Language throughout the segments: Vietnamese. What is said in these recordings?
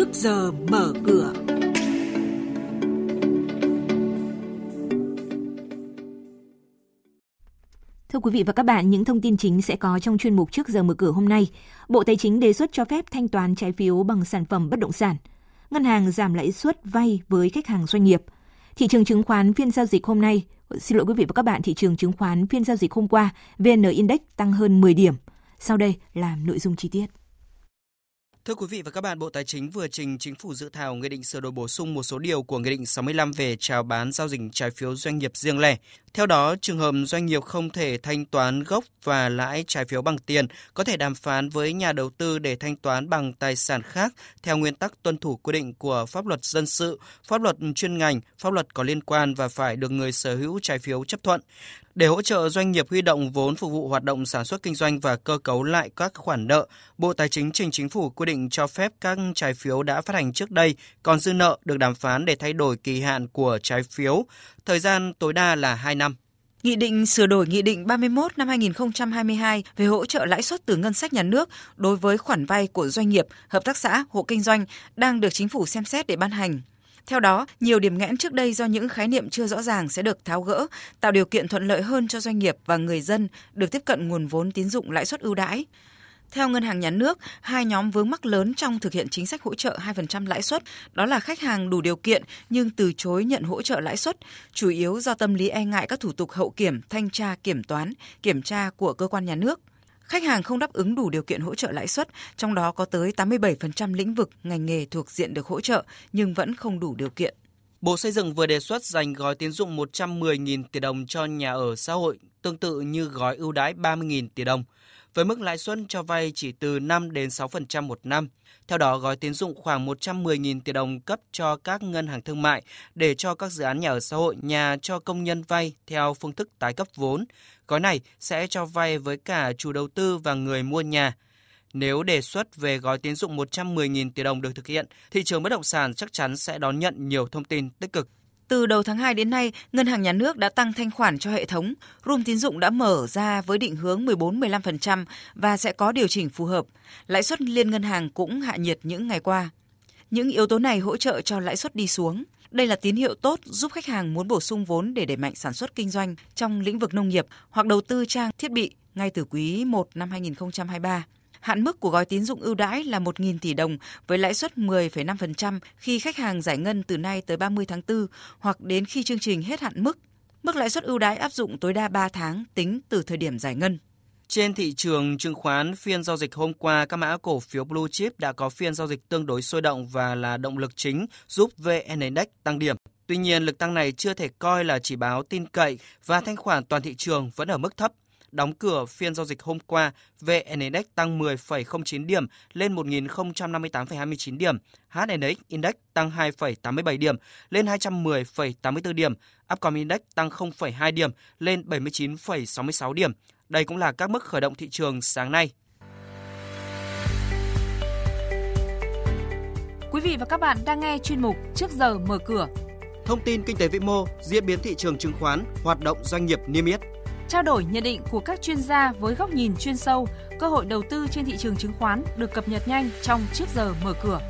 trước giờ mở cửa. Thưa quý vị và các bạn, những thông tin chính sẽ có trong chuyên mục trước giờ mở cửa hôm nay. Bộ Tài chính đề xuất cho phép thanh toán trái phiếu bằng sản phẩm bất động sản. Ngân hàng giảm lãi suất vay với khách hàng doanh nghiệp. Thị trường chứng khoán phiên giao dịch hôm nay, xin lỗi quý vị và các bạn, thị trường chứng khoán phiên giao dịch hôm qua, VN Index tăng hơn 10 điểm. Sau đây là nội dung chi tiết. Thưa quý vị và các bạn, Bộ Tài chính vừa trình Chính phủ dự thảo Nghị định sửa đổi bổ sung một số điều của Nghị định 65 về chào bán giao dịch trái phiếu doanh nghiệp riêng lẻ. Theo đó, trường hợp doanh nghiệp không thể thanh toán gốc và lãi trái phiếu bằng tiền, có thể đàm phán với nhà đầu tư để thanh toán bằng tài sản khác theo nguyên tắc tuân thủ quy định của pháp luật dân sự, pháp luật chuyên ngành, pháp luật có liên quan và phải được người sở hữu trái phiếu chấp thuận. Để hỗ trợ doanh nghiệp huy động vốn phục vụ hoạt động sản xuất kinh doanh và cơ cấu lại các khoản nợ, Bộ Tài chính trình chính phủ quy định định cho phép các trái phiếu đã phát hành trước đây còn dư nợ được đàm phán để thay đổi kỳ hạn của trái phiếu, thời gian tối đa là 2 năm. Nghị định sửa đổi Nghị định 31 năm 2022 về hỗ trợ lãi suất từ ngân sách nhà nước đối với khoản vay của doanh nghiệp, hợp tác xã, hộ kinh doanh đang được chính phủ xem xét để ban hành. Theo đó, nhiều điểm nghẽn trước đây do những khái niệm chưa rõ ràng sẽ được tháo gỡ, tạo điều kiện thuận lợi hơn cho doanh nghiệp và người dân được tiếp cận nguồn vốn tín dụng lãi suất ưu đãi. Theo Ngân hàng Nhà nước, hai nhóm vướng mắc lớn trong thực hiện chính sách hỗ trợ 2% lãi suất đó là khách hàng đủ điều kiện nhưng từ chối nhận hỗ trợ lãi suất, chủ yếu do tâm lý e ngại các thủ tục hậu kiểm, thanh tra, kiểm toán, kiểm tra của cơ quan nhà nước. Khách hàng không đáp ứng đủ điều kiện hỗ trợ lãi suất, trong đó có tới 87% lĩnh vực ngành nghề thuộc diện được hỗ trợ nhưng vẫn không đủ điều kiện. Bộ Xây dựng vừa đề xuất dành gói tín dụng 110.000 tỷ đồng cho nhà ở xã hội, tương tự như gói ưu đãi 30.000 tỷ đồng – với mức lãi suất cho vay chỉ từ 5 đến 6% một năm. Theo đó, gói tín dụng khoảng 110.000 tỷ đồng cấp cho các ngân hàng thương mại để cho các dự án nhà ở xã hội, nhà cho công nhân vay theo phương thức tái cấp vốn. Gói này sẽ cho vay với cả chủ đầu tư và người mua nhà. Nếu đề xuất về gói tín dụng 110.000 tỷ đồng được thực hiện, thị trường bất động sản chắc chắn sẽ đón nhận nhiều thông tin tích cực. Từ đầu tháng 2 đến nay, Ngân hàng Nhà nước đã tăng thanh khoản cho hệ thống. Room tín dụng đã mở ra với định hướng 14-15% và sẽ có điều chỉnh phù hợp. Lãi suất liên ngân hàng cũng hạ nhiệt những ngày qua. Những yếu tố này hỗ trợ cho lãi suất đi xuống. Đây là tín hiệu tốt giúp khách hàng muốn bổ sung vốn để đẩy mạnh sản xuất kinh doanh trong lĩnh vực nông nghiệp hoặc đầu tư trang thiết bị ngay từ quý 1 năm 2023. Hạn mức của gói tín dụng ưu đãi là 1.000 tỷ đồng với lãi suất 10,5% khi khách hàng giải ngân từ nay tới 30 tháng 4 hoặc đến khi chương trình hết hạn mức. Mức lãi suất ưu đãi áp dụng tối đa 3 tháng tính từ thời điểm giải ngân. Trên thị trường chứng khoán, phiên giao dịch hôm qua, các mã cổ phiếu Blue Chip đã có phiên giao dịch tương đối sôi động và là động lực chính giúp VN Index tăng điểm. Tuy nhiên, lực tăng này chưa thể coi là chỉ báo tin cậy và thanh khoản toàn thị trường vẫn ở mức thấp. Đóng cửa phiên giao dịch hôm qua, VN Index tăng 10,09 điểm lên 1.058,29 điểm, HNX Index tăng 2,87 điểm lên 210,84 điểm, Upcom Index tăng 0,2 điểm lên 79,66 điểm. Đây cũng là các mức khởi động thị trường sáng nay. Quý vị và các bạn đang nghe chuyên mục Trước giờ mở cửa. Thông tin kinh tế vĩ mô, diễn biến thị trường chứng khoán, hoạt động doanh nghiệp niêm yết trao đổi nhận định của các chuyên gia với góc nhìn chuyên sâu, cơ hội đầu tư trên thị trường chứng khoán được cập nhật nhanh trong trước giờ mở cửa.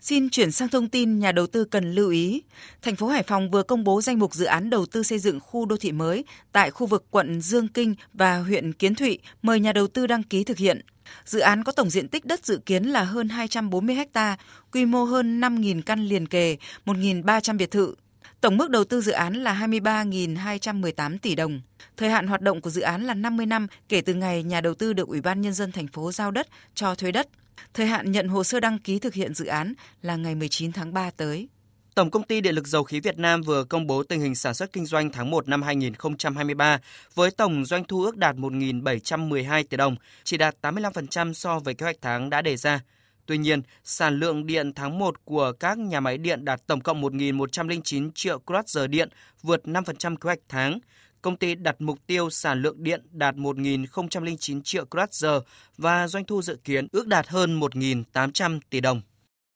Xin chuyển sang thông tin nhà đầu tư cần lưu ý. Thành phố Hải Phòng vừa công bố danh mục dự án đầu tư xây dựng khu đô thị mới tại khu vực quận Dương Kinh và huyện Kiến Thụy mời nhà đầu tư đăng ký thực hiện. Dự án có tổng diện tích đất dự kiến là hơn 240 ha, quy mô hơn 5.000 căn liền kề, 1.300 biệt thự, Tổng mức đầu tư dự án là 23.218 tỷ đồng. Thời hạn hoạt động của dự án là 50 năm kể từ ngày nhà đầu tư được Ủy ban Nhân dân thành phố giao đất cho thuê đất. Thời hạn nhận hồ sơ đăng ký thực hiện dự án là ngày 19 tháng 3 tới. Tổng công ty Điện lực Dầu khí Việt Nam vừa công bố tình hình sản xuất kinh doanh tháng 1 năm 2023 với tổng doanh thu ước đạt 1.712 tỷ đồng, chỉ đạt 85% so với kế hoạch tháng đã đề ra. Tuy nhiên, sản lượng điện tháng 1 của các nhà máy điện đạt tổng cộng 1.109 triệu kWh điện, vượt 5% kế hoạch tháng. Công ty đặt mục tiêu sản lượng điện đạt 1.009 triệu kWh và doanh thu dự kiến ước đạt hơn 1.800 tỷ đồng.